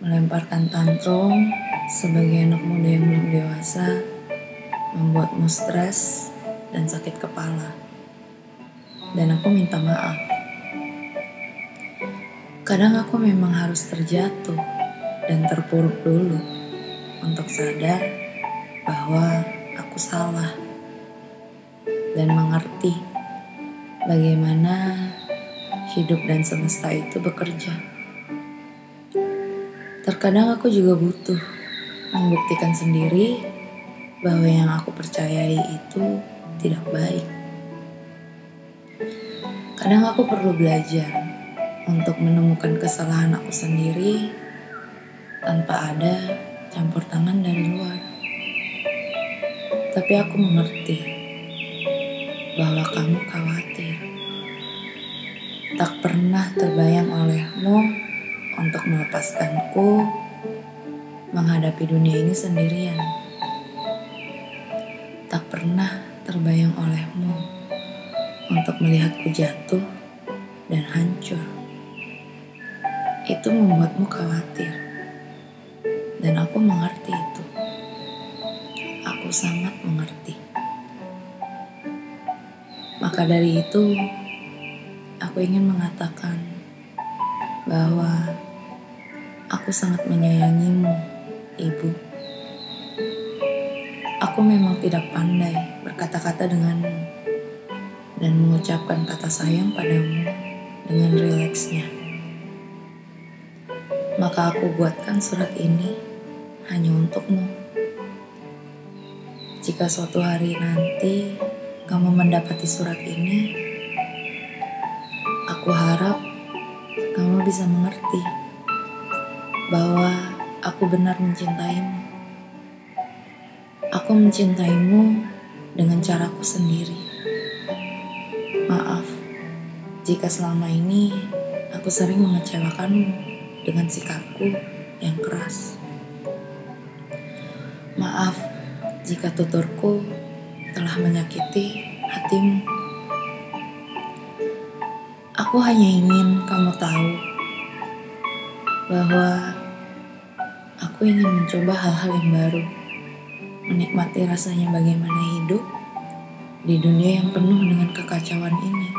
melemparkan tantrum sebagai anak muda yang belum dewasa membuatmu stres dan sakit kepala. Dan aku minta maaf. Kadang aku memang harus terjatuh dan terpuruk dulu untuk sadar bahwa aku salah dan mengerti bagaimana hidup dan semesta itu bekerja. Terkadang aku juga butuh membuktikan sendiri bahwa yang aku percayai itu tidak baik. Kadang aku perlu belajar untuk menemukan kesalahan aku sendiri tanpa ada campur tangan dari luar. Tapi aku mengerti bahwa kamu khawatir. Tak pernah terbayang olehmu untuk melepaskanku menghadapi dunia ini sendirian. Tak pernah terbayang olehmu untuk melihatku jatuh dan hancur. Itu membuatmu khawatir. Dan aku mengerti itu. Aku sangat mengerti. Maka dari itu, aku ingin mengatakan bahwa aku sangat menyayangimu, Ibu. Aku memang tidak pandai berkata-kata denganmu dan mengucapkan kata sayang padamu dengan rileksnya. Maka aku buatkan surat ini hanya untukmu. Jika suatu hari nanti kamu mendapati surat ini, aku harap kamu bisa mengerti bahwa aku benar mencintaimu. Aku mencintaimu dengan caraku sendiri. Maaf jika selama ini aku sering mengecewakanmu dengan sikapku yang keras. Maaf jika tuturku telah menyakiti hatimu. Aku hanya ingin kamu tahu bahwa aku ingin mencoba hal-hal yang baru, menikmati rasanya bagaimana hidup di dunia yang penuh dengan kekacauan ini.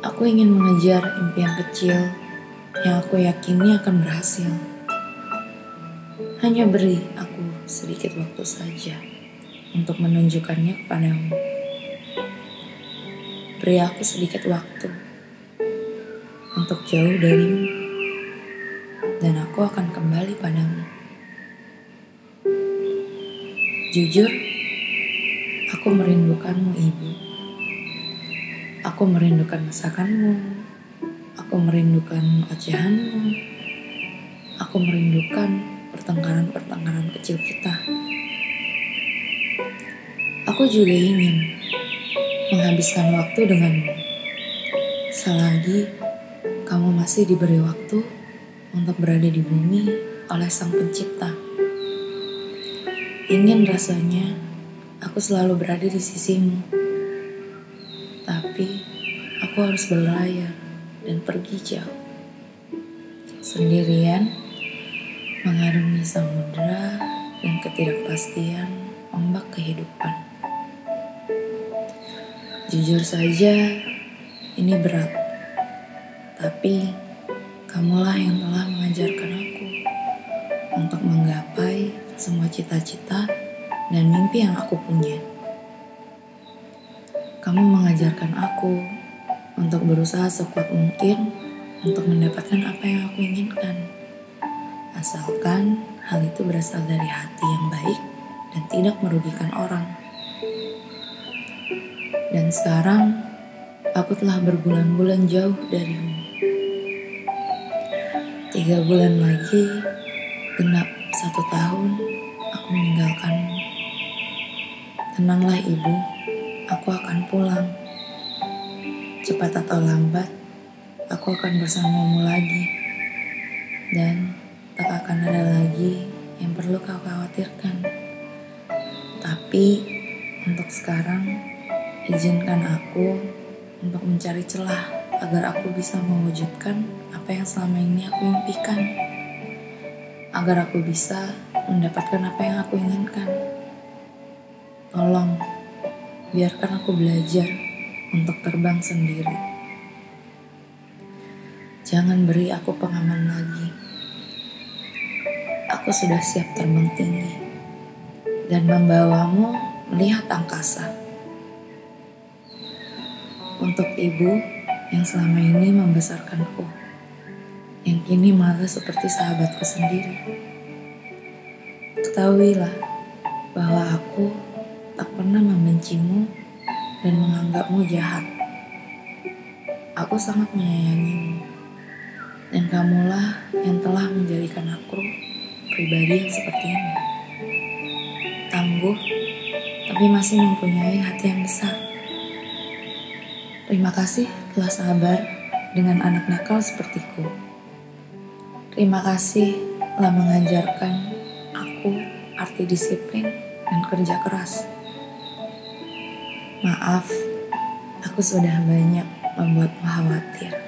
Aku ingin mengejar impian kecil yang aku yakini akan berhasil. Hanya beri aku sedikit waktu saja untuk menunjukkannya kepadamu. Beri aku sedikit waktu untuk jauh darimu, dan aku akan kembali padamu. Jujur, aku merindukanmu, Ibu. Aku merindukan masakanmu. Aku merindukan ocehanmu. Aku merindukan pertengkaran-pertengkaran kecil kita. Aku juga ingin menghabiskan waktu denganmu. Selagi kamu masih diberi waktu untuk berada di bumi oleh Sang Pencipta. Ingin rasanya aku selalu berada di sisimu. Tapi aku harus berlayar dan pergi jauh. Sendirian mengarungi samudera dan ketidakpastian ombak kehidupan. Jujur saja, ini berat, tapi kamulah yang telah mengajarkan aku untuk menggapai semua cita-cita dan mimpi yang aku punya. Kamu mengajarkan aku untuk berusaha sekuat mungkin untuk mendapatkan apa yang aku inginkan asalkan hal itu berasal dari hati yang baik dan tidak merugikan orang. Dan sekarang aku telah berbulan-bulan jauh darimu. Tiga bulan lagi, genap satu tahun, aku meninggalkanmu. Tenanglah ibu, aku akan pulang. Cepat atau lambat, aku akan bersamamu lagi. Dan tak akan ada lagi yang perlu kau khawatirkan. Tapi untuk sekarang, izinkan aku untuk mencari celah agar aku bisa mewujudkan apa yang selama ini aku impikan. Agar aku bisa mendapatkan apa yang aku inginkan. Tolong, biarkan aku belajar untuk terbang sendiri. Jangan beri aku pengaman lagi. Aku sudah siap terbang tinggi dan membawamu melihat angkasa. Untuk ibu, yang selama ini membesarkanku, yang kini malah seperti sahabatku sendiri. Ketahuilah bahwa aku tak pernah membencimu dan menganggapmu jahat. Aku sangat menyayangimu, dan kamulah yang telah menjadikan aku pribadi yang seperti ini. Tangguh, tapi masih mempunyai hati yang besar. Terima kasih telah sabar dengan anak nakal sepertiku. Terima kasih telah mengajarkan aku arti disiplin dan kerja keras. Maaf, aku sudah banyak membuatmu khawatir.